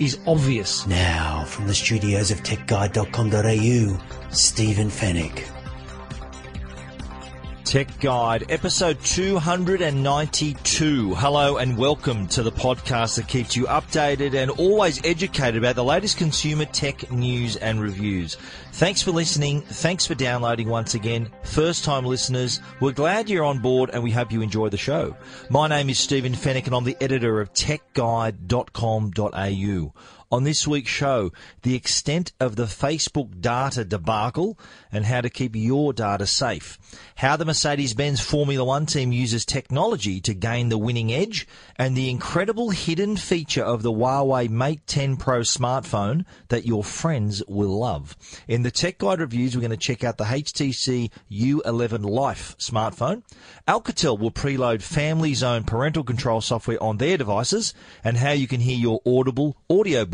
is obvious. Now, from the studios of techguide.com.au, Stephen Fenech. Tech Guide, episode 292. Hello and welcome to the podcast that keeps you updated and always educated about the latest consumer tech news and reviews. Thanks for listening. Thanks for downloading once again. First time listeners, we're glad you're on board and we hope you enjoy the show. My name is Stephen Fenech and I'm the editor of techguide.com.au. On this week's show, the extent of the Facebook data debacle and how to keep your data safe. How the Mercedes-Benz Formula One team uses technology to gain the winning edge and the incredible hidden feature of the Huawei Mate 10 Pro smartphone that your friends will love. In the Tech Guide reviews, we're going to check out the HTC U11 Life smartphone. Alcatel will preload family zone parental control software on their devices and how you can hear your Audible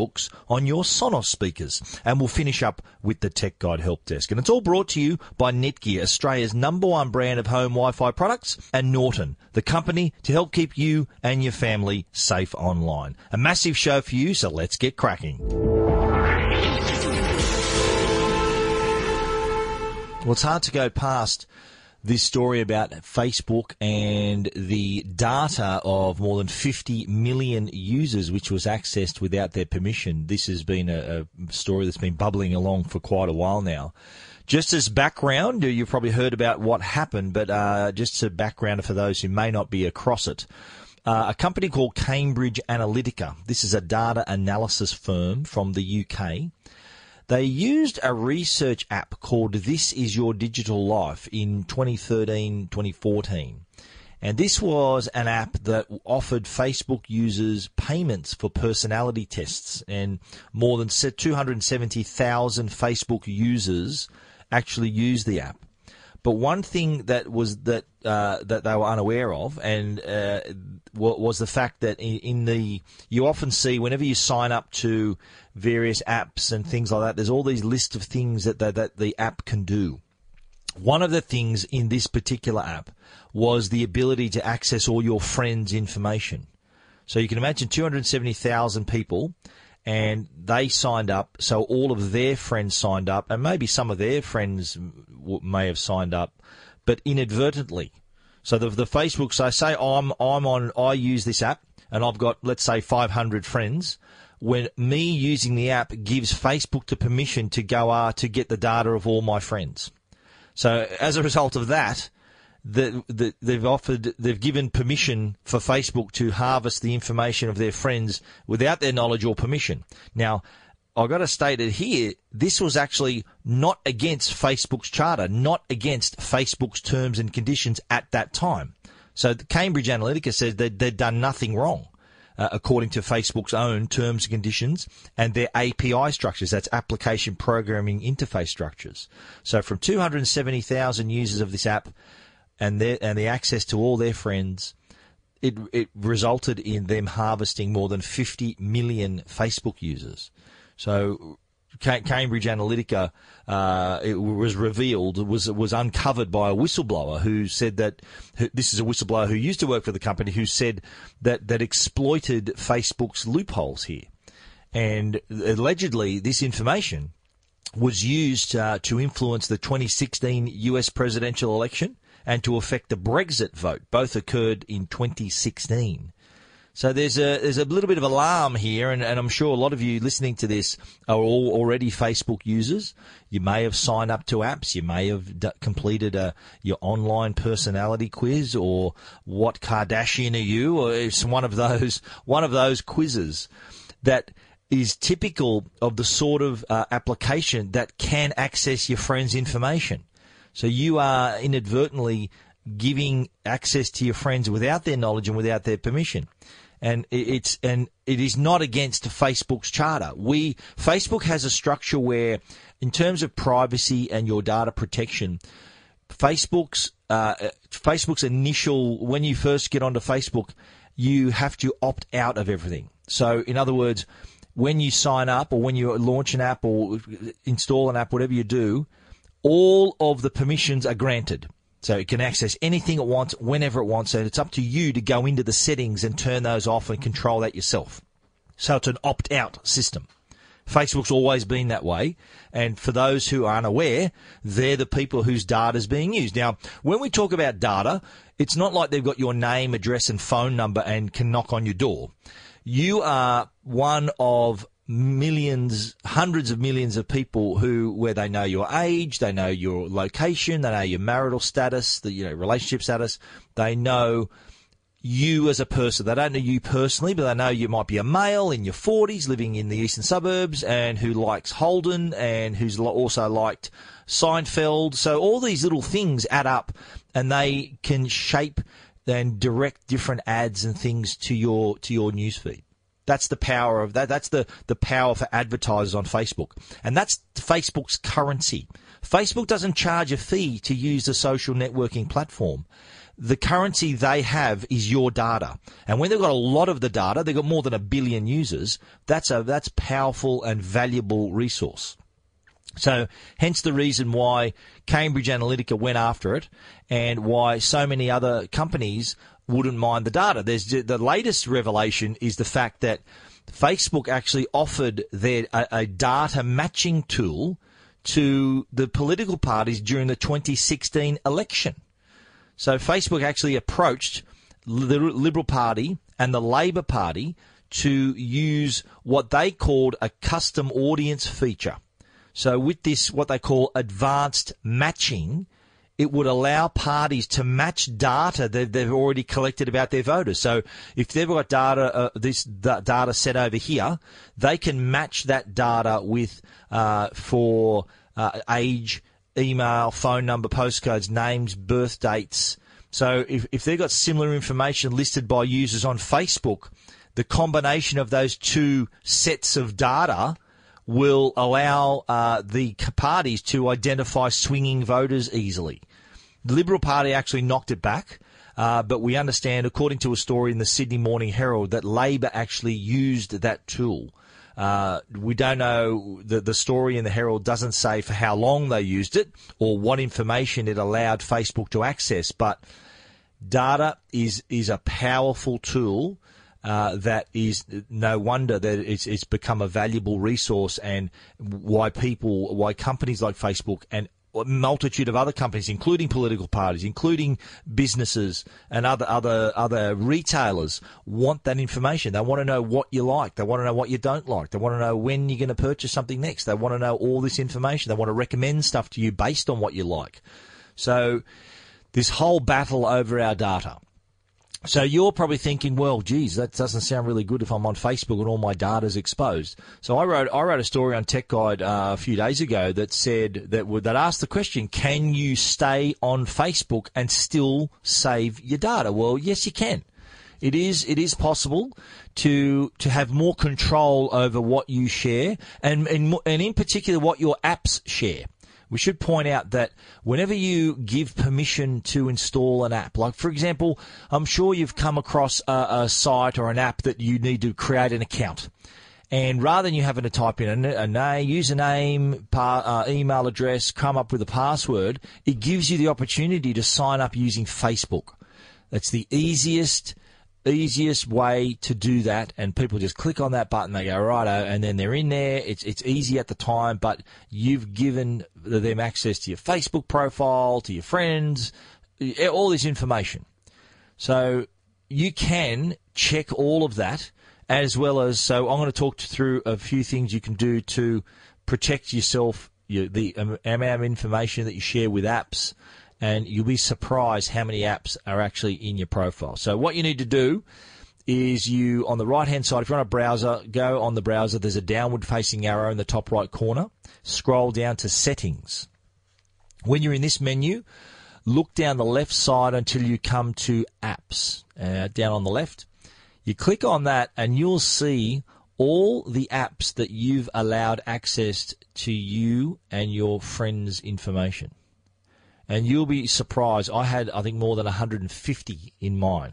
audiobooks on your Sonos speakers. And we'll finish up with the Tech Guide Help Desk. And it's all brought to you by Netgear, Australia's number one brand of home Wi-Fi products, and Norton, the company to help keep you and your family safe online. A massive show for you, so let's get cracking. Well, it's hard to go past this story about Facebook and the data of more than 50 million users, which was accessed without their permission. This has been a, a story that's been bubbling along for quite a while now. Just as background, you've probably heard about what happened, but uh, just a background for those who may not be across it. Uh, a company called Cambridge Analytica. This is a data analysis firm from the UK. They used a research app called This Is Your Digital Life in 2013 2014. And this was an app that offered Facebook users payments for personality tests, and more than 270,000 Facebook users actually used the app. But one thing that was that uh, that they were unaware of, and uh, was the fact that in, in, the you often see whenever you sign up to various apps and things like that, there's all these lists of things that the, that the app can do. One of the things in this particular app was the ability to access all your friends' information. So you can imagine 270,000 people and they signed up, so all of their friends signed up, and maybe some of their friends may have signed up, but inadvertently. So the, the Facebook, so say I'm I'm on, I use this app, and I've got let's say 500 friends. When me using the app gives Facebook the permission to go uh, to get the data of all my friends. So as a result of that, that, they've offered, they've given permission for Facebook to harvest the information of their friends without their knowledge or permission. Now, I've got to state it here, this was actually not against Facebook's charter, not against Facebook's terms and conditions at that time. So Cambridge Analytica says that they'd done nothing wrong. Uh, according to Facebook's own terms and conditions and their API structures. That's application programming interface structures. So from 270,000 users of this app, and their and the access to all their friends, it it resulted in them harvesting more than 50 million Facebook users. So Cambridge Analytica, uh, it was revealed, was was uncovered by a whistleblower who said that this is a whistleblower who used to work for the company who said that that exploited Facebook's loopholes here, and allegedly this information was used uh, to influence the 2016 U.S. presidential election and to affect the Brexit vote. Both occurred in 2016. So there's a there's a little bit of alarm here, and, and I'm sure a lot of you listening to this are all already Facebook users. You may have signed up to apps. You may have d- completed a your online personality quiz, or what Kardashian are you, or it's one of those one of those quizzes that is typical of the sort of uh, application that can access your friend's information. So you are inadvertently giving access to your friends without their knowledge and without their permission. and it's and it is not against Facebook's charter. We Facebook has a structure where, in terms of privacy and your data protection, Facebook's uh, Facebook's initial when you first get onto Facebook, you have to opt out of everything. So, in other words, when you sign up or when you launch an app or install an app, whatever you do, all of the permissions are granted. So it can access anything it wants, whenever it wants, and it's up to you to go into the settings and turn those off and control that yourself. So it's an opt out system. Facebook's always been that way. And for those who aren't aware, they're the people whose data is being used. Now, when we talk about data, it's not like they've got your name, address, and phone number and can knock on your door. You are one of millions, hundreds of millions of people who, where they know your age, they know your location, they know your marital status, the you know relationship status, they know you as a person. They don't know you personally, but they know you might be a male in your 40s living in the eastern suburbs and who likes Holden and who's also liked Seinfeld. So all these little things add up and they can shape and direct different ads and things to your to your newsfeed. That's the power of that. That's the, the power for advertisers on Facebook. And that's Facebook's currency. Facebook doesn't charge a fee to use the social networking platform. The currency they have is your data. And when they've got a lot of the data, they've got more than a billion users, that's a, that's powerful and valuable resource. So, hence the reason why Cambridge Analytica went after it and why so many other companies wouldn't mind the data. There's the latest revelation is the fact that Facebook actually offered their a, a data matching tool to the political parties during the 2016 election. So Facebook actually approached the Liberal Party and the Labor Party to use what they called a custom audience feature. So with this, what they call advanced matching, it would allow parties to match data that they've already collected about their voters. So if they've got data, uh, this data set over here, they can match that data with uh, for uh, age, email, phone number, postcodes, names, birth dates. So if, if they've got similar information listed by users on Facebook, the combination of those two sets of data will allow uh, the parties to identify swinging voters easily. The Liberal Party actually knocked it back. Uh, but we understand, according to a story in the Sydney Morning Herald, that Labor actually used that tool. Uh, we don't know the the story in the Herald doesn't say for how long they used it or what information it allowed Facebook to access, but data is is a powerful tool uh, that is no wonder that it's, it's become a valuable resource and why people, why companies like Facebook and multitude of other companies, including political parties, including businesses and other other other retailers, want that information. They want to know what you like. They want to know what you don't like. They want to know when you're going to purchase something next. They want to know all this information. They want to recommend stuff to you based on what you like. So, this whole battle over our data so you're probably thinking, well, geez, that doesn't sound really good if I'm on Facebook and all my data is exposed. So I wrote I wrote a story on Tech Guide uh, a few days ago that said that would that asked the question, can you stay on Facebook and still save your data? Well, yes, you can. It is it is possible to to have more control over what you share and and, and in particular what your apps share we should point out that whenever you give permission to install an app, like for example, I'm sure you've come across a, a site or an app that you need to create an account. And rather than you having to type in a, a name, username, pa, uh, email address, come up with a password, it gives you the opportunity to sign up using Facebook. That's the easiest easiest way to do that, and people just click on that button, they go righto, and then they're in there. It's it's easy at the time, but you've given them access to your Facebook profile, to your friends, eh, all this information. So you can check all of that as well as. So I'm going to talk through a few things you can do to protect yourself, your, the amount of information that you share with apps and you'll be surprised how many apps are actually in your profile. So what you need to do is you on the right hand side, if you're on a browser, go on the browser. There's a downward facing arrow in the top right corner. Scroll down to settings. When you're in this menu, look down the left side until you come to apps. Uh, down on the left, You click on that and you'll see all the apps that you've allowed access to you and your friends' information. And you'll be surprised. I had, I think, more than 150 in mine.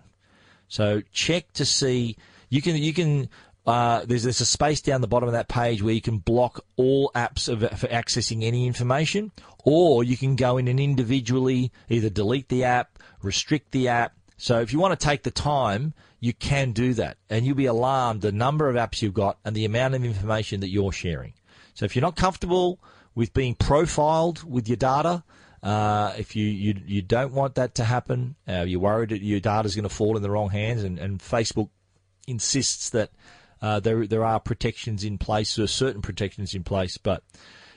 So check to see. You can, you can, uh, there's, there's a space down the bottom of that page where you can block all apps of, for accessing any information, or you can go in and individually either delete the app, restrict the app. So if you want to take the time you can do that. And you'll be alarmed the number of apps you've got and the amount of information that you're sharing. So if you're not comfortable with being profiled with your data, uh, if you, you you don't want that to happen, uh, you're worried that your data is going to fall in the wrong hands, and, and Facebook insists that uh, there there are protections in place, are certain protections in place, but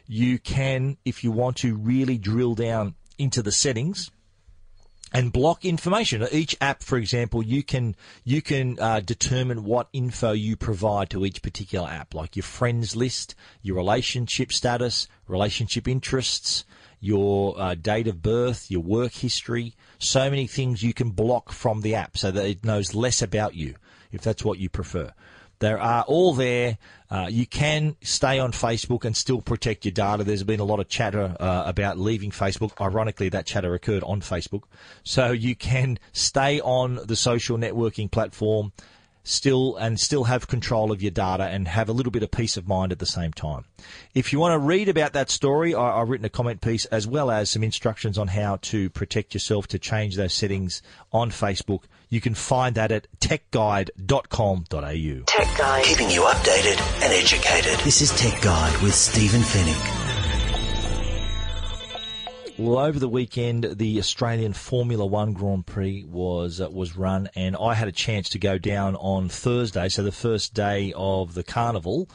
you can, if you want to really drill down into the settings, and block information. Each app, for example, you can you can uh, determine what info you provide to each particular app, like your friends list, your relationship status, relationship interests, your uh, date of birth, your work history. So many things you can block from the app so that it knows less about you, if that's what you prefer. They are all there. Uh, you can stay on Facebook and still protect your data. There's been a lot of chatter uh, about leaving Facebook. Ironically, that chatter occurred on Facebook. So you can stay on the social networking platform still and still have control of your data and have a little bit of peace of mind at the same time. If you want to read about that story, I, have written a comment piece as well as some instructions on how to protect yourself to change those settings on Facebook. You can find that at techguide.com.au. Tech Guide. Keeping you updated and educated. This is Tech Guide with Stephen Fenech. Well, over the weekend, the Australian Formula One Grand Prix was uh, was run, and I had a chance to go down on Thursday, so the first day of the carnival,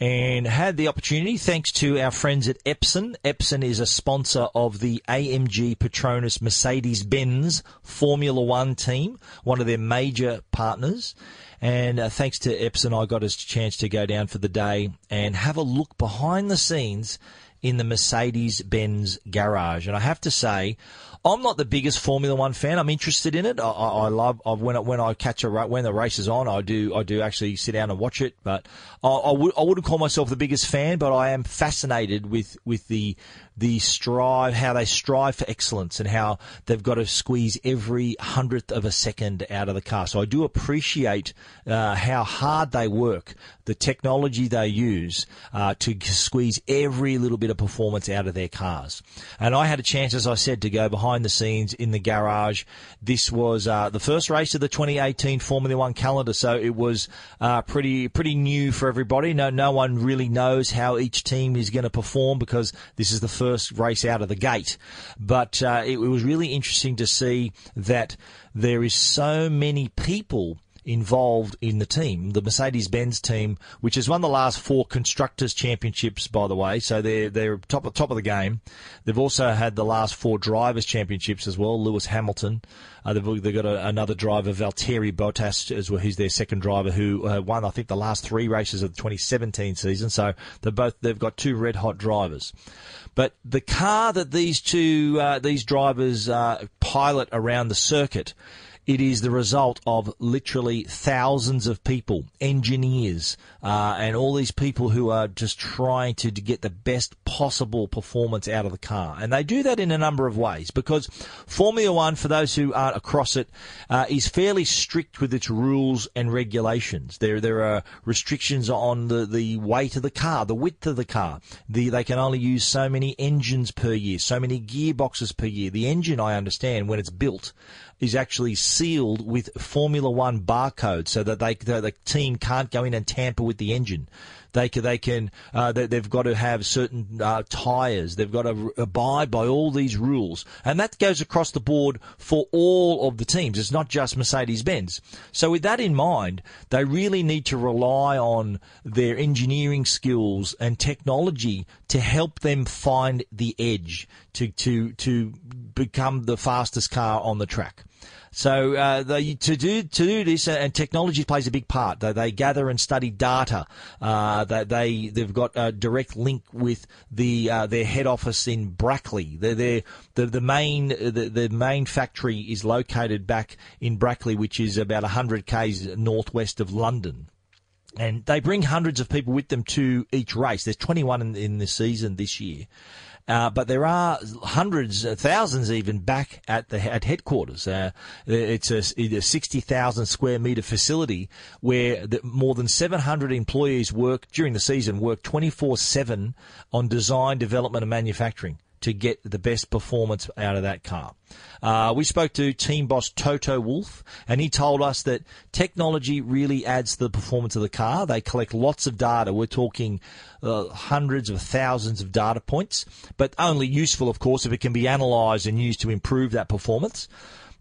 and had the opportunity, thanks to our friends at Epson. Epson is a sponsor of the AMG Petronas Mercedes Benz Formula One team, one of their major partners. And uh, thanks to Epson, I got a chance to go down for the day and have a look behind the scenes in the Mercedes Benz garage. And I have to say, I'm not the biggest Formula One fan. I'm interested in it. I, I love I, when I, when I catch a when the race is on. I do I do actually sit down and watch it. But I, I, would, I wouldn't call myself the biggest fan. But I am fascinated with with the the strive, how they strive for excellence and how they've got to squeeze every hundredth of a second out of the car. So I do appreciate uh, how hard they work, the technology they use uh, to squeeze every little bit of performance out of their cars. And I had a chance, as I said, to go behind the scenes in the garage. This was uh, the first race of the 2018 Formula One calendar, so it was uh, pretty pretty new for everybody. No, no one really knows how each team is going to perform because this is the first first race out of the gate. But uh, it, it was really interesting to see that there is so many people involved in the team, the Mercedes Benz team, which has won the last four constructors championships, by the way. So they're they're top top of the game. They've also had the last four drivers championships as well. Lewis Hamilton. Uh, they've, they've, got a, another driver, Valtteri Bottas, as well. He's their second driver who uh, won, I think, the last three races of the 2017 season. So they're both they've got two red hot drivers. But the car that these two uh, these drivers uh, pilot around the circuit it is the result of literally thousands of people, engineers, uh, and all these people who are just trying to, to get the best possible performance out of the car. And they do that in a number of ways because Formula One, for those who aren't across it, uh, is fairly strict with its rules and regulations. There, there are restrictions on the, the weight of the car, the width of the car. The, they can only use so many engines per year, so many gearboxes per year. The engine, I understand, when it's built, is actually sealed with Formula One barcode so that they the, the team can't go in and tamper with the engine. They can, they can, uh, they, have got to have certain uh, tyres. They've got to abide by all these rules, and that goes across the board for all of the teams. It's not just Mercedes Benz. So with that in mind, they really need to rely on their engineering skills and technology to help them find the edge to to to become the fastest car on the track. So uh, they, to do to do this, uh, and technology plays a big part. They, they gather and study data. Uh, they, they they've got a direct link with the uh, their head office in Brackley. They're, they're, the the main the, the main factory is located back in Brackley, which is about hundred k's northwest of London and they bring hundreds of people with them to each race. There's 21 in, in the season this year, uh, but there are hundreds, uh, thousands even back at the at headquarters. Uh, it's a, a 60,000 square meter facility where the, more than 700 employees work during the season, work 24/7 on design, development, and manufacturing to get the best performance out of that car. Uh, we spoke to team boss Toto Wolff, and he told us that technology really adds to the performance of the car. They collect lots of data. We're talking uh, hundreds of thousands of data points, but only useful, of course, if it can be analysed and used to improve that performance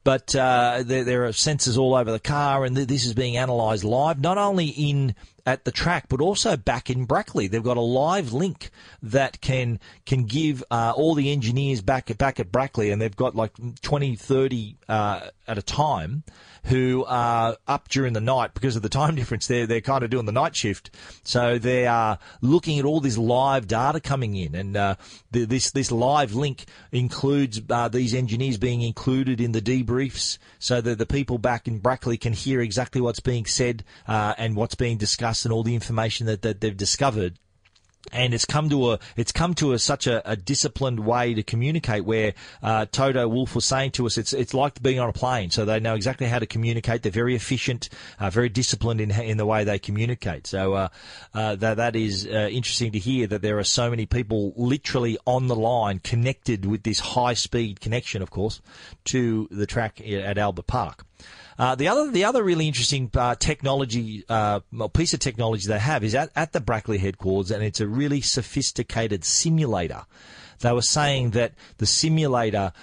but uh, there, there, are sensors all over the car, and th- this is being analysed live, not only in at the track, but also back in Brackley. They've got a live link that can can give uh, all the engineers back at back at Brackley, and they've got like 20, 30 uh, at a time who are up during the night because of the time difference. They're they're kind of doing the night shift, so they are looking at all this live data coming in, and uh, the, this this live link includes uh, these engineers being included in the debriefs, so that the people back in Brackley can hear exactly what's being said uh, and what's being discussed and all the information that, that they've discovered and it's come to a it's come to a, such a, a disciplined way to communicate. Where uh, Toto Wolff was saying to us, it's it's like being on a plane, so they know exactly how to communicate. They're very efficient, uh, very disciplined in in the way they communicate. So uh, uh that that is uh, interesting to hear that there are so many people literally on the line connected with this high speed connection, of course, to the track at Albert Park. Uh, the other, the other really interesting uh, technology, uh, piece of technology they have is at, at the Brackley headquarters, and it's a really sophisticated simulator. They were saying that the simulator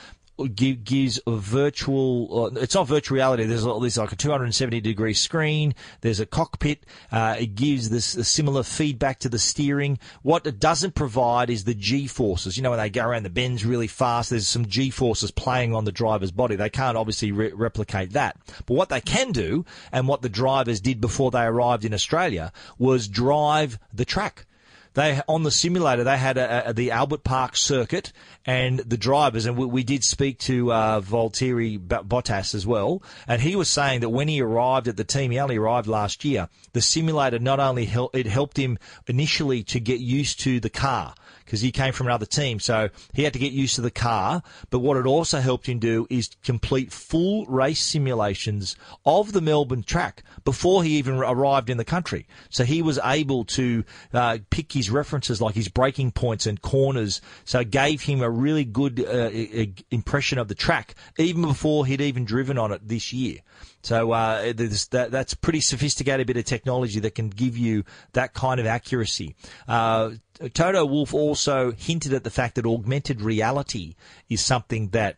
gives a virtual. Uh, it's not virtual reality. There's, there's like a 270 degree screen. There's a cockpit. Uh, it gives this similar feedback to the steering. What it doesn't provide is the G forces. You know, when they go around the bends really fast, there's some G forces playing on the driver's body. They can't obviously re- replicate that. But what they can do, and what the drivers did before they arrived in Australia, was drive the track. They on the simulator they had a, a, the Albert Park circuit and the drivers, and we, we did speak to uh, Valtteri Bottas as well, and he was saying that when he arrived at the team, he only arrived last year. The simulator not only helped it helped him initially to get used to the car because he came from another team. So he had to get used to the car. But what it also helped him do is complete full race simulations of the Melbourne track before he even arrived in the country. So he was able to uh, pick his references like his braking points and corners. So it gave him a really good uh, impression of the track even before he'd even driven on it this year. So uh, that, that's pretty sophisticated bit of technology that can give you that kind of accuracy. Uh, Toto Wolff also hinted at the fact that augmented reality is something that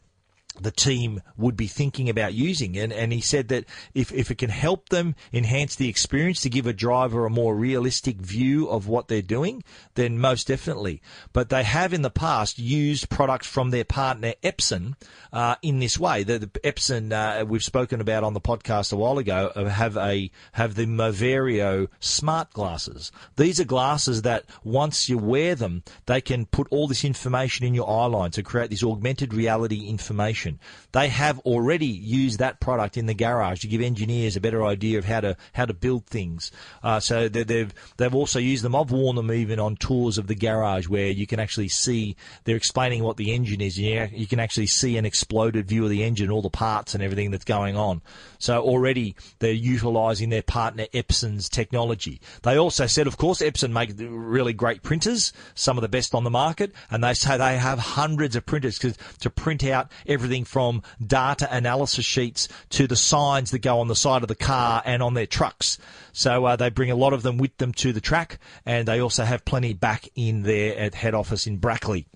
the team would be thinking about using. And, and he said that if, if it can help them enhance the experience to give a driver a more realistic view of what they're doing, then most definitely. But they have in the past used products from their partner Epson uh, in this way. The, the Epson uh, we've spoken about on the podcast a while ago uh, have a have the Moverio smart glasses. These are glasses that once you wear them, they can put all this information in your eye line to create this augmented reality information they have already used that product in the garage to give engineers a better idea of how to how to build things. Uh, so they've they've also used them. I've worn them even on tours of the garage where you can actually see they're explaining what the engine is. Yeah, you can actually see an exploded view of the engine, all the parts and everything that's going on. So already they're utilising their partner Epson's technology. They also said, of course, Epson make really great printers, some of the best on the market, and they say they have hundreds of printers to print out everything everything from data analysis sheets to the signs that go on the side of the car and on their trucks. So uh, they bring a lot of them with them to the track, and they also have plenty back in their at head office in Brackley.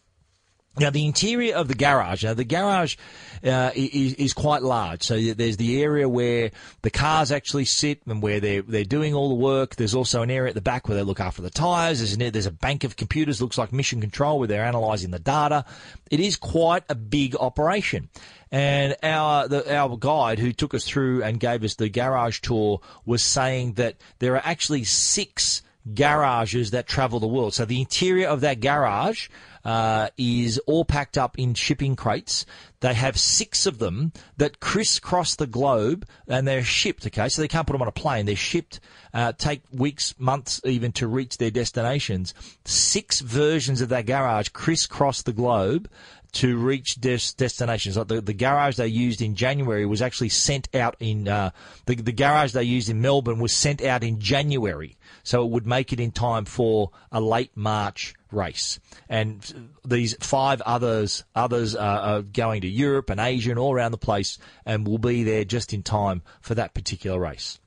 Now, the interior of the garage, now the garage uh, is, is quite large. So there's the area where the cars actually sit and where they're, they're doing all the work. There's also an area at the back where they look after the tyres. There's, there's a bank of computers, looks like mission control, where they're analysing the data. It is quite a big operation. And our the, our guide who took us through and gave us the garage tour was saying that there are actually six garages that travel the world. So the interior of that garage uh, is all packed up in shipping crates. They have six of them that crisscross the globe and they're shipped, okay? So they can't put them on a plane. They're shipped, uh, take weeks, months even to reach their destinations. Six versions of that garage crisscross the globe to reach des- destinations. Like the, the garage they used in January was actually sent out in, uh, the, the garage they used in Melbourne was sent out in January. So it would make it in time for a late March race. And these five others, others are, are going to Europe and Asia and all around the place and will be there just in time for that particular race.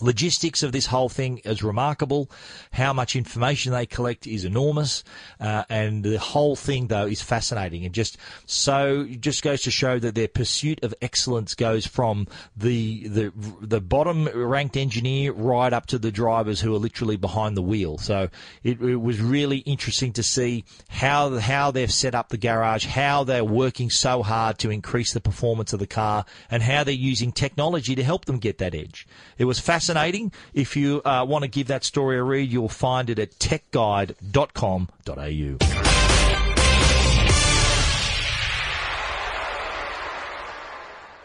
Logistics of this whole thing is remarkable. How much information they collect is enormous, uh, and the whole thing though is fascinating and just so just goes to show that their pursuit of excellence goes from the the the bottom ranked engineer right up to the drivers who are literally behind the wheel. So it, it was really interesting to see how how they've set up the garage, how they're working so hard to increase the performance of the car, and how they're using technology to help them get that edge. It was fascinating fascinating. If you uh, want to give that story a read, you'll find it at techguide.com.au.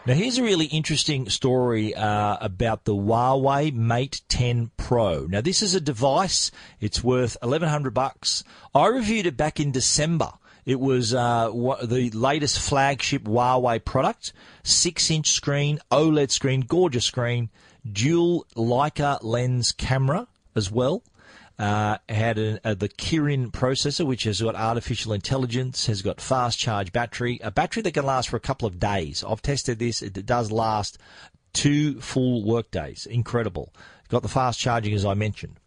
Now, here's a really interesting story uh, about the Huawei Mate 10 Pro. Now, this is a device. It's worth 1100 bucks. I reviewed it back in December. It was uh, the latest flagship Huawei product. Six inch screen, OLED screen, gorgeous screen dual Leica lens camera as well. Uh, had a, the Kirin processor, which has got artificial intelligence, has got fast charge battery, a battery that can last for a couple of days. I've tested this; it does last two full work days. Incredible. Got the fast charging, as I mentioned.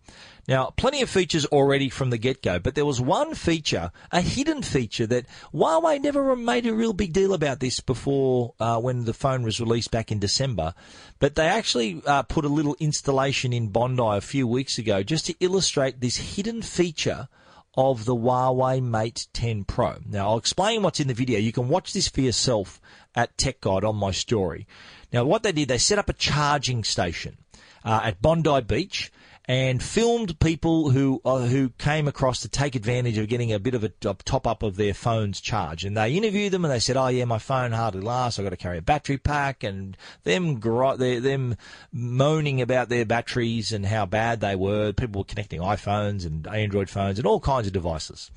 Now, plenty of features already from the get-go, but there was one feature, a hidden feature that Huawei never made a real big deal about this before uh, when the phone was released back in December. But they actually uh, put a little installation in Bondi a few weeks ago just to illustrate this hidden feature of the Huawei Mate 10 Pro. Now, I'll explain what's in the video. You can watch this for yourself at Tech Guide on my story. Now, what they did, they set up a charging station uh, at Bondi Beach and filmed people who uh, who came across to take advantage of getting a bit of a, top up of their phone's charge. And they interviewed them, and they said, "Oh yeah, my phone hardly lasts. I've got to carry a battery pack." And them gro- them moaning about their batteries and how bad they were. People were connecting iPhones and Android phones and all kinds of devices,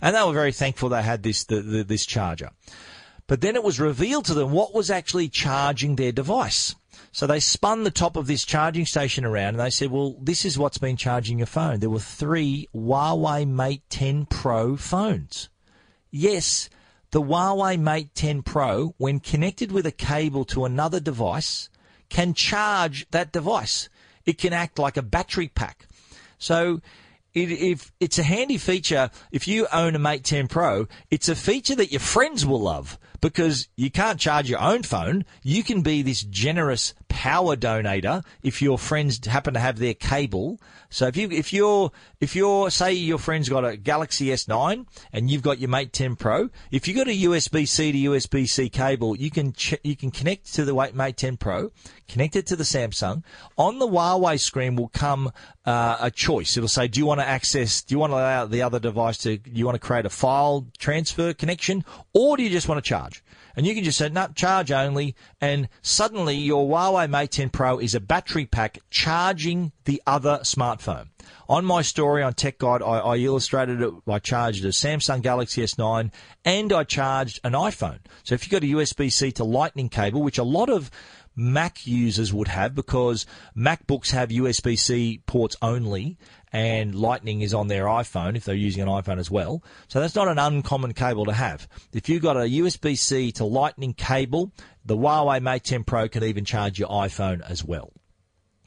and they were very thankful they had this the, the, this charger. But then it was revealed to them what was actually charging their device. So they spun the top of this charging station around and they said, well, this is what's been charging your phone. There were three Huawei Mate 10 Pro phones. Yes, the Huawei Mate 10 Pro, when connected with a cable to another device, can charge that device. It can act like a battery pack. So it, if it's a handy feature, if you own a Mate 10 Pro, it's a feature that your friends will love because you can't charge your own phone. You can be this generous power donator if your friends happen to have their cable. So if you if you're if you're say your friend's got a Galaxy S9 and you've got your Mate 10 Pro, if you've got a USB C to USB C cable, you can ch- you can connect to the Mate 10 Pro, connect it to the Samsung. On the Huawei screen will come uh, a choice. It'll say, do you want to access? Do you want to allow the other device to? Do you want to create a file transfer connection, or do you just want to charge? and you can just say, no, charge only, and suddenly your Huawei Mate 10 Pro is a battery pack charging the other smartphone. On my story on Tech Guide, I, I illustrated it. I charged a Samsung Galaxy S9 and I charged an iPhone. So if you've got a USB-C to Lightning cable, which a lot of Mac users would have because MacBooks have USB C ports only and Lightning is on their iPhone if they're using an iPhone as well. So that's not an uncommon cable to have. If you've got a USB C to Lightning cable, the Huawei Mate 10 Pro can even charge your iPhone as well.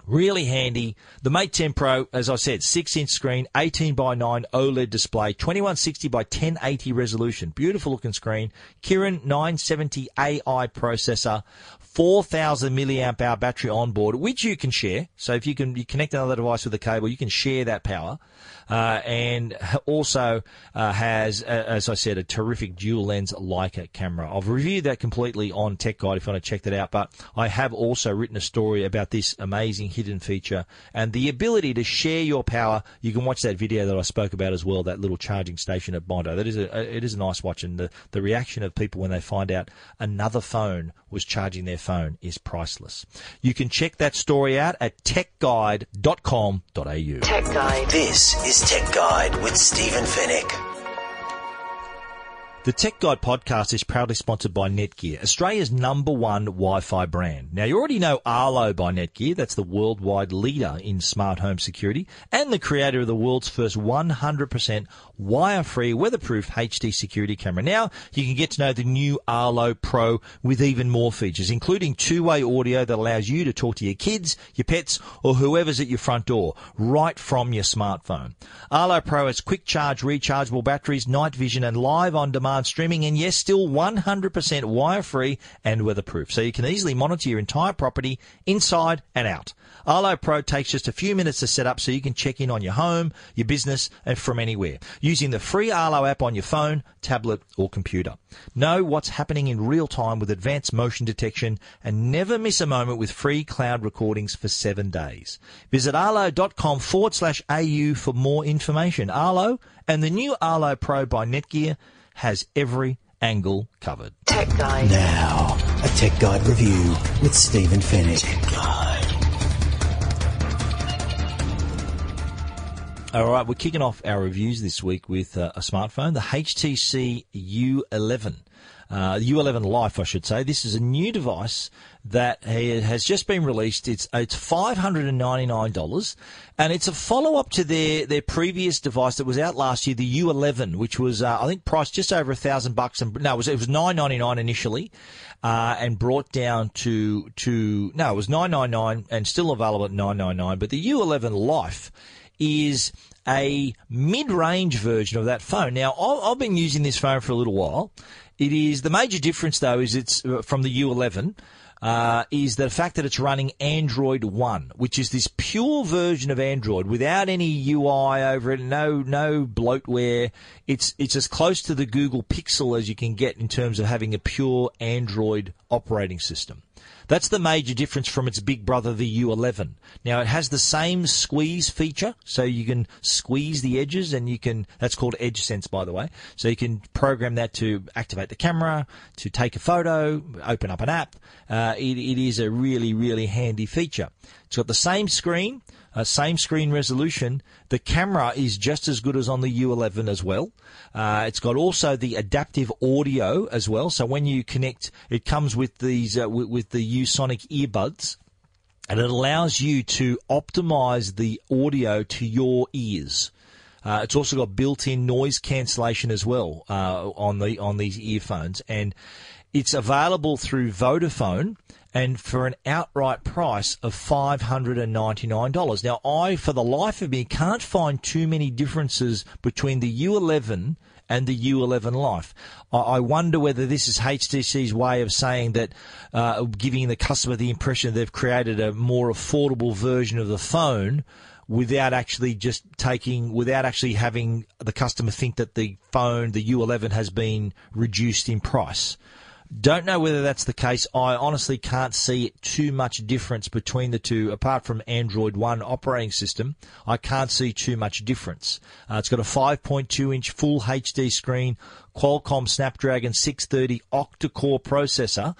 Really handy. The Mate 10 Pro, as I said, 6 inch screen, 18 by 9 OLED display, 2160 by 1080 resolution. Beautiful looking screen. Kirin 970 AI processor, 4,000 milliamp hour battery on board, which you can share. So if you can you connect another device with a cable, you can share that power. Uh, and also uh, has, uh, as I said, a terrific dual lens Leica camera. I've reviewed that completely on Tech Guide if you want to check that out. But I have also written a story about this amazing hidden feature and the ability to share your power. You can watch that video that I spoke about as well, that little charging station at Bondi. That is a, it is a nice watch, and the, the reaction of people when they find out another phone was charging their phone is priceless. You can check that story out at techguide.com.au. Tech Guide. This is Tech Guide with Stephen Fenech. The Tech Guide podcast is proudly sponsored by Netgear, Australia's number one Wi-Fi brand. Now you already know Arlo by Netgear, that's the worldwide leader in smart home security and the creator of the world's first 100% wire-free weatherproof HD security camera. Now you can get to know the new Arlo Pro with even more features, including two-way audio that allows you to talk to your kids, your pets, or whoever's at your front door right from your smartphone. Arlo Pro has quick charge rechargeable batteries, night vision and live on demand streaming, and yes, still 100% wire free and weatherproof. So you can easily monitor your entire property inside and out. Arlo Pro takes just a few minutes to set up so you can check in on your home, your business, and from anywhere using the free Arlo app on your phone, tablet, or computer. Know what's happening in real time with advanced motion detection and never miss a moment with free cloud recordings for seven days. Visit arlo.com forward slash AU for more information. Arlo and the new Arlo Pro by Netgear has every angle covered. Tech Guide. Now, a Tech Guide review with Stephen Fenech. All right, we're kicking off our reviews this week with uh, a smartphone, the HTC U11. Uh, U11 Life, I should say. This is a new device that has just been released. It's it's five hundred and ninety nine dollars, and it's a follow up to their their previous device that was out last year, the U11, which was uh, I think priced just over a thousand bucks. And no, it was it was nine ninety nine initially, uh, and brought down to to no, it was nine nine nine and still available at nine nine nine. But the U11 Life is a mid-range version of that phone. Now, I've been using this phone for a little while. It is the major difference, though, is it's uh, from the U11. Uh, is the fact that it's running Android One, which is this pure version of Android without any UI over it, no no bloatware. It's it's as close to the Google Pixel as you can get in terms of having a pure Android operating system. That's the major difference from its big brother, the U11. Now it has the same squeeze feature, so you can squeeze the edges and you can, that's called Edge Sense by the way, so you can program that to activate the camera, to take a photo, open up an app. Uh, it, it is a really, really handy feature. It's got the same screen, uh, same screen resolution. The camera is just as good as on the U11 as well. Uh, it's got also the adaptive audio as well. So when you connect, it comes with these uh, with, with the Usonic earbuds. And it allows you to optimize the audio to your ears. Uh, it's also got built-in noise cancellation as well uh, on the on these earphones, and it's available through Vodafone and for an outright price of $599. Now, I, for the life of me, can't find too many differences between the U11 and the U11 Life. I wonder whether this is HTC's way of saying that, uh, giving the customer the impression they've created a more affordable version of the phone without actually just taking, without actually having the customer think that the phone, the U11, has been reduced in price. Don't know whether that's the case. I honestly can't see too much difference between the two, apart from Android One operating system. I can't see too much difference. Uh, it's got a 5.2 inch full HD screen, Qualcomm Snapdragon 630 octa-core processor,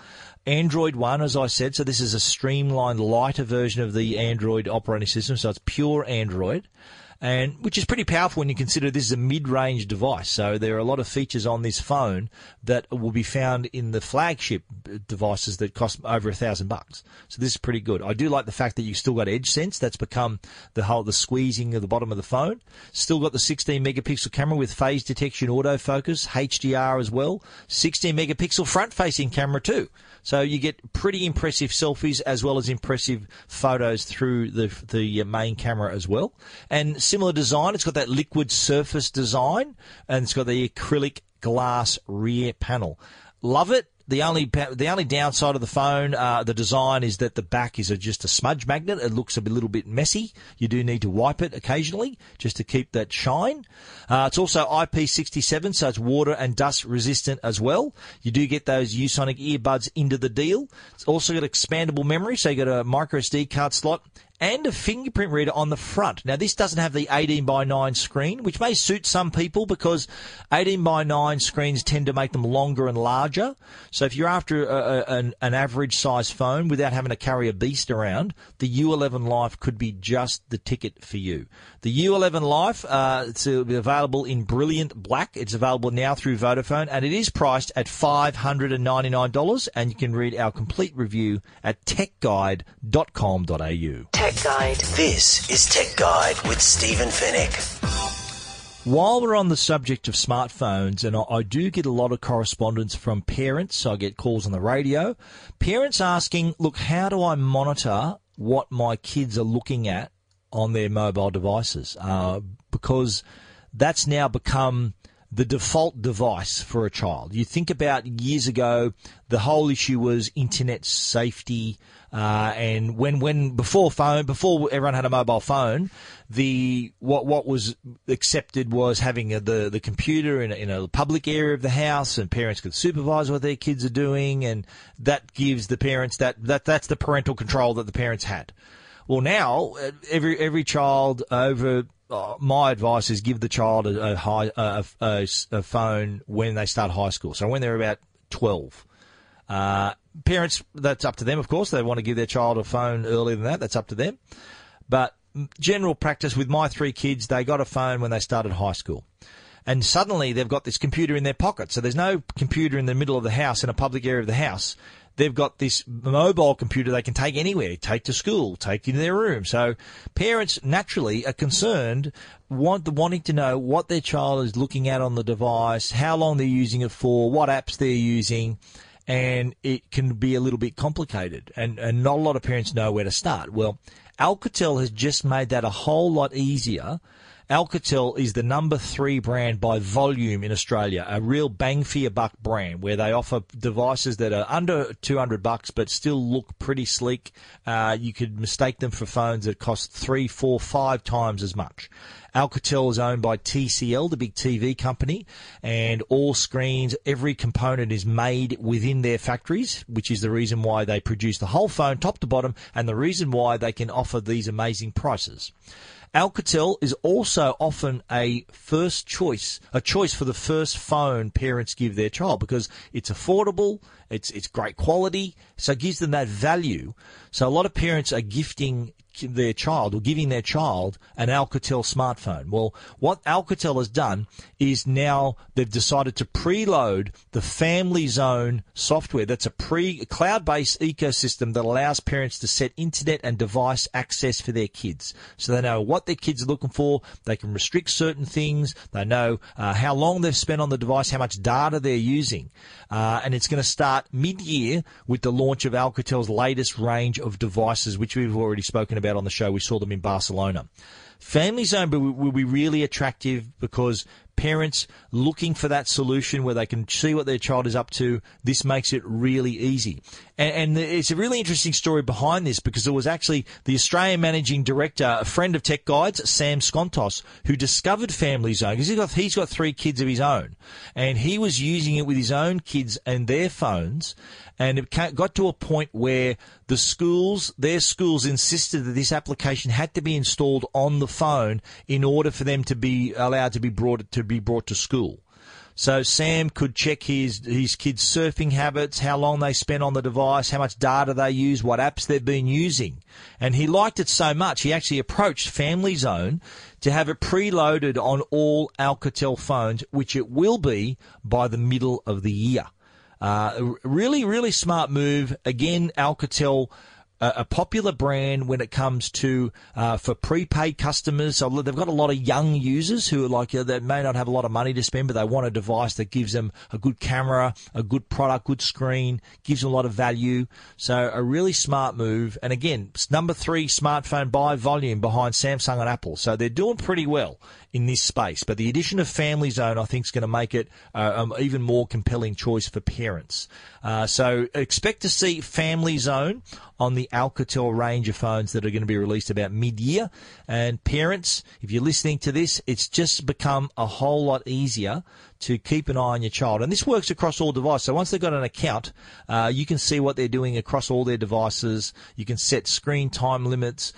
Android One, as I said. So this is a streamlined, lighter version of the Android operating system. So it's pure Android. And which is pretty powerful when you consider this is a mid-range device. So there are a lot of features on this phone that will be found in the flagship devices that cost over a thousand bucks. So this is pretty good. I do like the fact that you still got Edge Sense. That's become the whole the squeezing of the bottom of the phone. Still got the 16 megapixel camera with phase detection, autofocus, HDR as well. 16 megapixel front-facing camera too. So you get pretty impressive selfies as well as impressive photos through the the uh, main camera as well. And similar design. It's got that liquid surface design, and it's got the acrylic glass rear panel. Love it. The only the only downside of the phone, uh, the design is that the back is a, just a smudge magnet. It looks a little bit messy. You do need to wipe it occasionally just to keep that shine. Uh, it's also IP67, so it's water and dust resistant as well. You do get those Usonic earbuds into the deal. It's also got expandable memory, so you got a micro SD card slot and a fingerprint reader on the front. Now, this doesn't have the 18 by 9 screen, which may suit some people because 18 by 9 screens tend to make them longer and larger. So if you're after a, a, an, an, average size phone without having to carry a beast around, the U11 Life could be just the ticket for you. The U11 Life, uh, it's available in brilliant black. It's available now through Vodafone and it is priced at $599 and you can read our complete review at techguide.com.au. Tech Guide. This is Tech Guide with Stephen Fenech. While we're on the subject of smartphones, and I, I, do get a lot of correspondence from parents, I get calls on the radio, parents asking, look, how do I monitor what my kids are looking at on their mobile devices? Uh, because that's now become the default device for a child. You think about years ago, the whole issue was internet safety, uh, and when when before phone, before everyone had a mobile phone, the what what was accepted was having a, the the computer in a, in a public area of the house, and parents could supervise what their kids are doing, and that gives the parents that that that's the parental control that the parents had. Well, now uh, every every child over uh, my advice is give the child a, a high a, a, a, phone when they start high school. So when they're about twelve. Uh, parents, that's up to them, of course. They want to give their child a phone earlier than that. That's up to them. But general practice with my three kids, they got a phone when they started high school. And suddenly they've got this computer in their pocket. So there's no computer in the middle of the house, in a public area of the house they've got this mobile computer they can take anywhere, take to school, take into their room. So parents naturally are concerned, want wanting to know what their child is looking at on the device, how long they're using it for, what apps they're using. And it can be a little bit complicated, and, and not a lot of parents know where to start. Well, Alcatel has just made that a whole lot easier Alcatel is the number three brand by volume in Australia, a real bang for your buck brand where they offer devices that are under 200 bucks but still look pretty sleek. Uh, you could mistake them for phones that cost three, four, five times as much. Alcatel is owned by TCL, the big TV company, and all screens, every component is made within their factories, which is the reason why they produce the whole phone top to bottom and the reason why they can offer these amazing prices. Alcatel is also often a first choice, a choice for the first phone parents give their child because it's affordable, it's it's great quality, so it gives them that value. So a lot of parents are gifting their child or giving their child an Alcatel smartphone. Well, what Alcatel has done is now they've decided to preload the Family Zone software. That's a pre cloud-based ecosystem that allows parents to set internet and device access for their kids. So they know what their kids are looking for. They can restrict certain things. They know uh, how long they've spent on the device, how much data they're using. Uh, and it's going to start mid-year with the launch of Alcatel's latest range of devices, which we've already spoken about on the show. We saw them in Barcelona. Family Zone will be really attractive because parents looking for that solution where they can see what their child is up to, this makes it really easy. And, and it's a really interesting story behind this because it was actually the Australian managing director, a friend of Tech Guides, Sam Skontos, who discovered Family Zone because he's got, he's got three kids of his own and he was using it with his own kids and their phones and it got to a point where the schools, their schools insisted that this application had to be installed on the phone in order for them to be allowed to be brought to be brought to school. So Sam could check his his kids' surfing habits, how long they spend on the device, how much data they use, what apps they've been using. And he liked it so much, he actually approached Family Zone to have it preloaded on all Alcatel phones, which it will be by the middle of the year. Uh, really, really smart move. Again, Alcatel a, popular brand when it comes to uh, for prepaid customers. So they've got a lot of young users who are like uh, that may not have a lot of money to spend, but they want a device that gives them a good camera, a good product, good screen, gives them a lot of value. So a really smart move. And again, number three smartphone by volume behind Samsung and Apple. So they're doing pretty well in this space. But the addition of Family Zone, I think, is going to make it uh, an even more compelling choice for parents. Uh, so expect to see Family Zone on the Alcatel range of phones that are going to be released about mid-year. And parents, if you're listening to this, it's just become a whole lot easier to keep an eye on your child. And this works across all devices. So once they've got an account, uh, you can see what they're doing across all their devices. You can set screen time limits,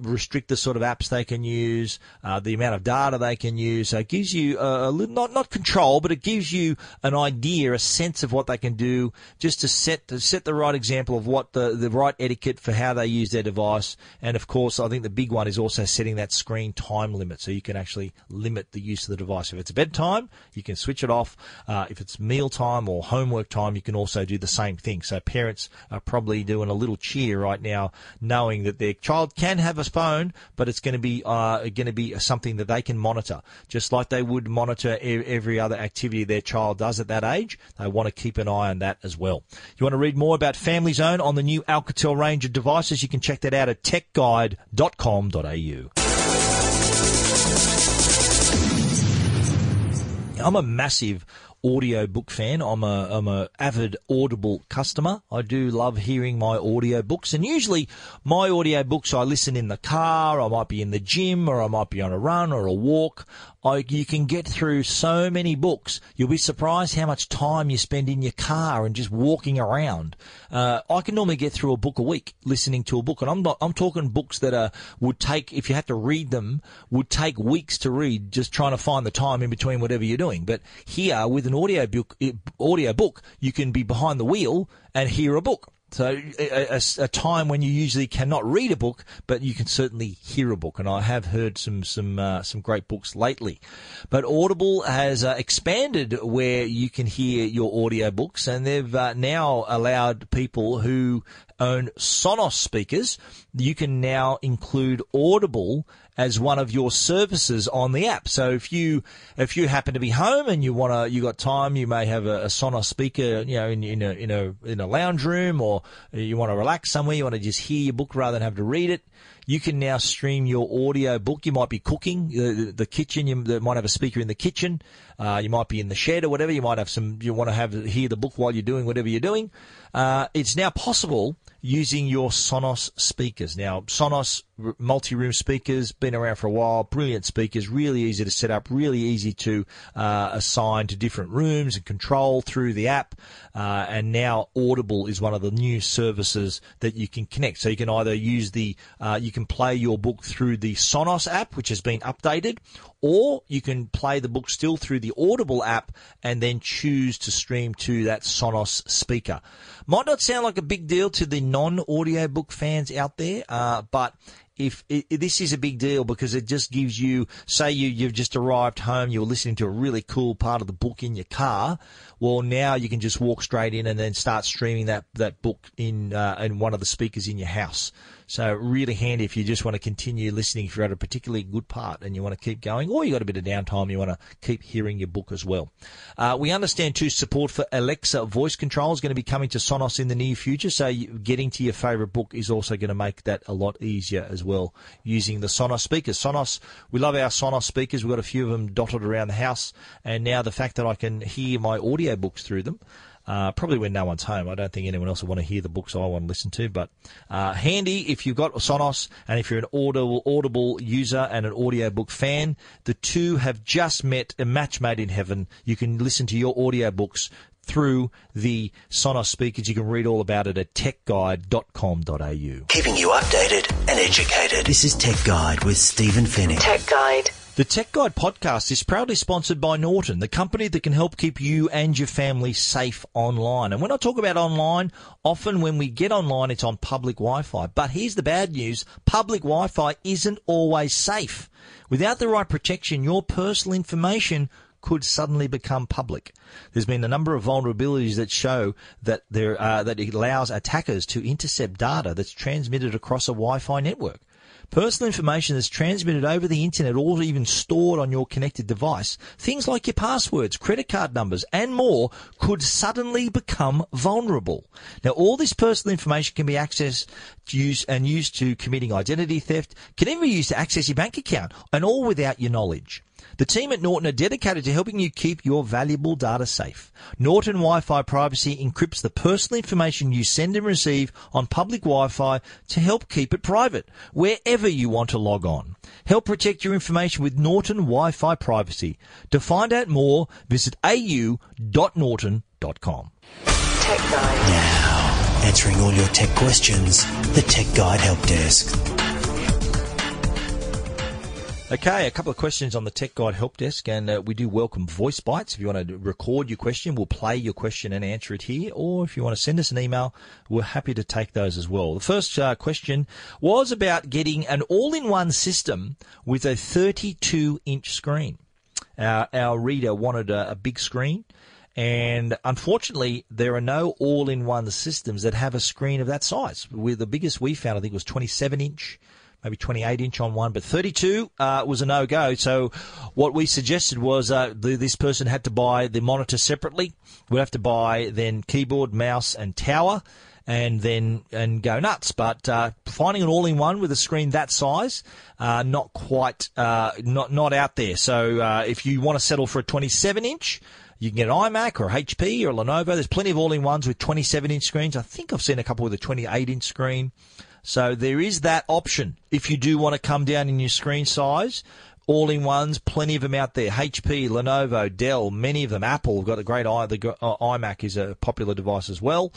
restrict the sort of apps they can use, uh, the amount of data they can use. So it gives you a, little, not, not control, but it gives you an idea, a sense of what they can do just to set, to set the right example of what the, the right etiquette for how they use their device. And of course, I think the big one is also setting that screen time limit so you can actually limit the use of the device. If it's bedtime, you can switch it off. Uh, if it's mealtime or homework time, you can also do the same thing. So parents are probably doing a little cheer right now, knowing that their child can have a phone, but it's going to be uh, going to be something that they can monitor, just like they would monitor every other activity their child does at that age. They want to keep an eye on that as well. You want to read more about Family Zone on the new Alcatel range of devices? You can check that out at techguide.com.au. I'm a massive audio book fan. I'm a I'm a avid Audible customer. I do love hearing my audio books, and usually my audio books I listen in the car. I might be in the gym, or I might be on a run or a walk. I, you can get through so many books. You'll be surprised how much time you spend in your car and just walking around. Uh, I can normally get through a book a week listening to a book, and I'm not. I'm talking books that are would take if you had to read them would take weeks to read, just trying to find the time in between whatever you're doing. But here with an audio book, audio book, you can be behind the wheel and hear a book. So a, a, a, time when you usually cannot read a book, but you can certainly hear a book, and I have heard some some uh, some great books lately. But Audible has uh, expanded where you can hear your audio books, and they've uh, now allowed people who own Sonos speakers. You can now include Audible as one of your services on the app. So if you if you happen to be home and you want to you got time, you may have a, a Sonos speaker, you know, in, in a in a in a lounge room, or you want to relax somewhere, you want to just hear your book rather than have to read it. You can now stream your audio book. You might be cooking, uh, the, the kitchen. You might have a speaker in the kitchen. Uh, you might be in the shed or whatever. You might have some. You want to have hear the book while you're doing whatever you're doing. Uh, it's now possible using your Sonos speakers. Now, Sonos multi-room speakers, been around for a while, brilliant speakers, really easy to set up, really easy to uh, assign to different rooms and control through the app. Uh, and now Audible is one of the new services that you can connect. So you can either use the, uh, you can play your book through the Sonos app, which has been updated, or you can play the book still through the Audible app and then choose to stream to that Sonos speaker. Might not sound like a big deal to the non-audio book fans out there, uh, but if, this is a big deal because it just gives you, say you, you've just arrived home, you're listening to a really cool part of the book in your car. Well, now you can just walk straight in and then start streaming that, that book in, uh, in one of the speakers in your house. So really handy if you just want to continue listening if you're at a particularly good part and you want to keep going, or you got a bit of downtime, you want to keep hearing your book as well. Uh, we understand too support for Alexa voice control is going to be coming to Sonos in the near future, so getting to your favourite book is also going to make that a lot easier as well using the Sonos speakers. Sonos, we love our Sonos speakers. We've got a few of them dotted around the house, and now the fact that I can hear my audio books through them uh, probably when no one's home. I don't think anyone else will want to hear the books I want to listen to, but uh, handy if you've got Sonos and if you're an Audible, Audible user and an audiobook fan. The two have just met a match made in heaven. You can listen to your audiobooks through the Sonos speakers. You can read all about it at techguide.com.au. Keeping you updated and educated. This is Tech Guide with Stephen Fenech. Tech Guide. The Tech Guide podcast is proudly sponsored by Norton, the company that can help keep you and your family safe online. And when I talk about online, often when we get online, it's on public Wi-Fi. But here's the bad news. Public Wi-Fi isn't always safe. Without the right protection, your personal information could suddenly become public. There's been a number of vulnerabilities that show that there uh, that it allows attackers to intercept data that's transmitted across a Wi-Fi network. Personal information that's transmitted over the internet or even stored on your connected device, things like your passwords, credit card numbers, and more could suddenly become vulnerable. Now, all this personal information can be accessed used and used to committing identity theft, can even be used to access your bank account, and all without your knowledge. The team at Norton are dedicated to helping you keep your valuable data safe. Norton Wi-Fi Privacy encrypts the personal information you send and receive on public Wi-Fi to help keep it private, wherever you want to log on. Help protect your information with Norton Wi-Fi Privacy. To find out more, visit au.norton.com. Tech Guide. Now, answering all your tech questions, the Tech Guide Help Desk. Okay, a couple of questions on the Tech Guide Help Desk, and uh, we do welcome voice bites. If you want to record your question, we'll play your question and answer it here. Or if you want to send us an email, we're happy to take those as well. The first uh, question was about getting an all-in-one system with a 32-inch screen. Our, our reader wanted a, a big screen. And unfortunately, there are no all-in-one systems that have a screen of that size. With the biggest we found, I think, was 27 inch maybe 28 inch on one, but 32 uh, was a no go. So what we suggested was uh, the, this person had to buy the monitor separately. We'd have to buy then keyboard, mouse, and tower. And then and go nuts, but uh, finding an all-in-one with a screen that size, uh, not quite, uh, not not out there. So uh, if you want to settle for a 27-inch, you can get an iMac or HP or Lenovo. There's plenty of all-in-ones with 27-inch screens. I think I've seen a couple with a 28-inch screen. So there is that option if you do want to come down in your screen size. All in ones, plenty of them out there. HP, Lenovo, Dell, many of them. Apple have got a great i. The uh, iMac is a popular device as well.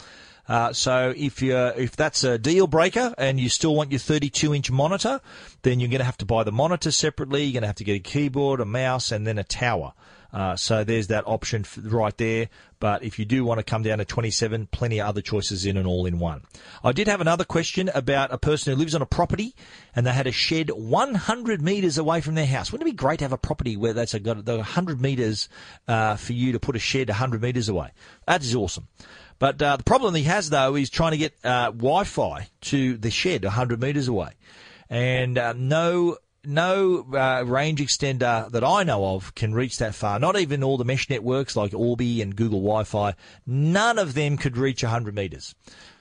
Uh, so if you if that's a deal breaker and you still want your 32 inch monitor, then you're going to have to buy the monitor separately. You're going to have to get a keyboard, a mouse, and then a tower. Uh, so there's that option right there. But if you do want to come down to 27, plenty of other choices in an all-in-one. I did have another question about a person who lives on a property and they had a shed 100 metres away from their house. Wouldn't it be great to have a property where that's got 100 metres uh, for you to put a shed 100 metres away? That is awesome. But uh, the problem he has though is trying to get uh, Wi-Fi to the shed 100 metres away, and uh, no no uh, range extender that I know of can reach that far. Not even all the mesh networks like Orbi and Google Wi-Fi. None of them could reach 100 meters.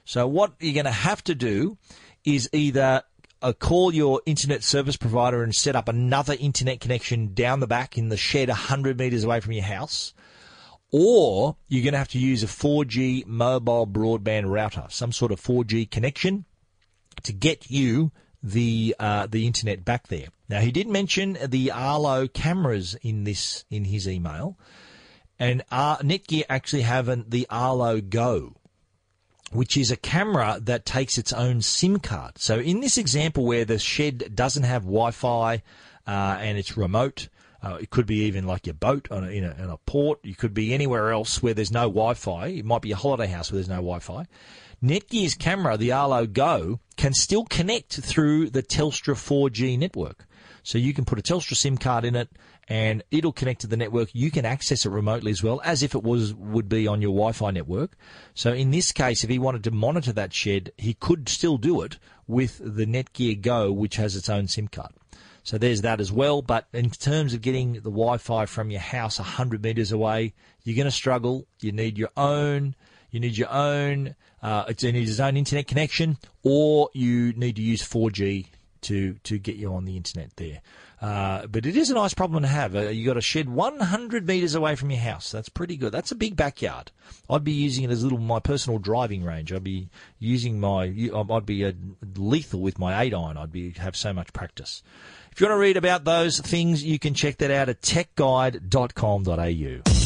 So what you're going to have to do is either uh, call your internet service provider and set up another internet connection down the back in the shed 100 meters away from your house. Or you're going to have to use a 4G mobile broadband router, some sort of 4G connection to get you the uh, the internet back there. Now he did mention the Arlo cameras in this in his email, and uh, Netgear actually have the Arlo Go, which is a camera that takes its own SIM card. So in this example where the shed doesn't have Wi-Fi uh, and it's remote. Uh, it could be even like your boat on a, in, a, in a port. You could be anywhere else where there's no Wi-Fi. It might be a holiday house where there's no Wi-Fi. Netgear's camera, the Arlo Go, can still connect through the Telstra 4G network. So you can put a Telstra SIM card in it and it'll connect to the network. You can access it remotely as well as if it was would be on your Wi-Fi network. So in this case, if he wanted to monitor that shed, he could still do it with the Netgear Go, which has its own SIM card. So there's that as well. But in terms of getting the Wi-Fi from your house 100 meters away, you're going to struggle. You need your own you need your own, uh, it needs its own internet connection, or you need to use 4G to to get you on the internet there. Uh, but it is a nice problem to have. Uh, you got a shed 100 meters away from your house. That's pretty good. That's a big backyard. I'd be using it as a little my personal driving range. I'd be using my. I'd be a lethal with my eight iron. I'd be have so much practice. If you want to read about those things, you can check that out at techguide.com.au.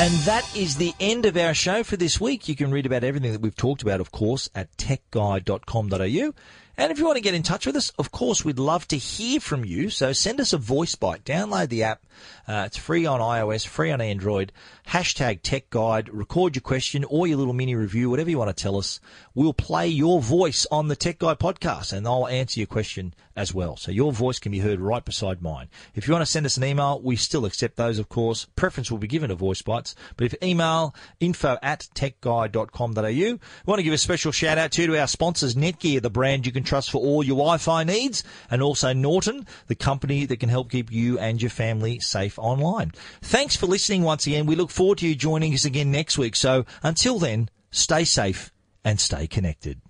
And that is the end of our show for this week. You can read about everything that we've talked about, of course, at techguide.com.au. And if you want to get in touch with us, of course, we'd love to hear from you. So send us a voice bite. Download the app. Uh, it's free on iOS, free on Android. Hashtag Tech Guide. Record your question or your little mini review, whatever you want to tell us. We'll play your voice on the Tech Guide podcast and I'll answer your question as well. So your voice can be heard right beside mine. If you want to send us an email, we still accept those, of course. Preference will be given to voice bites. But if email info at techguide.com.au. We want to give a special shout out to, to our sponsors, Netgear, the brand you can trust for all your Wi-Fi needs, and also Norton, the company that can help keep you and your family safe online. Thanks for listening once again. We look forward to you joining us again next week. So until then, stay safe and stay connected.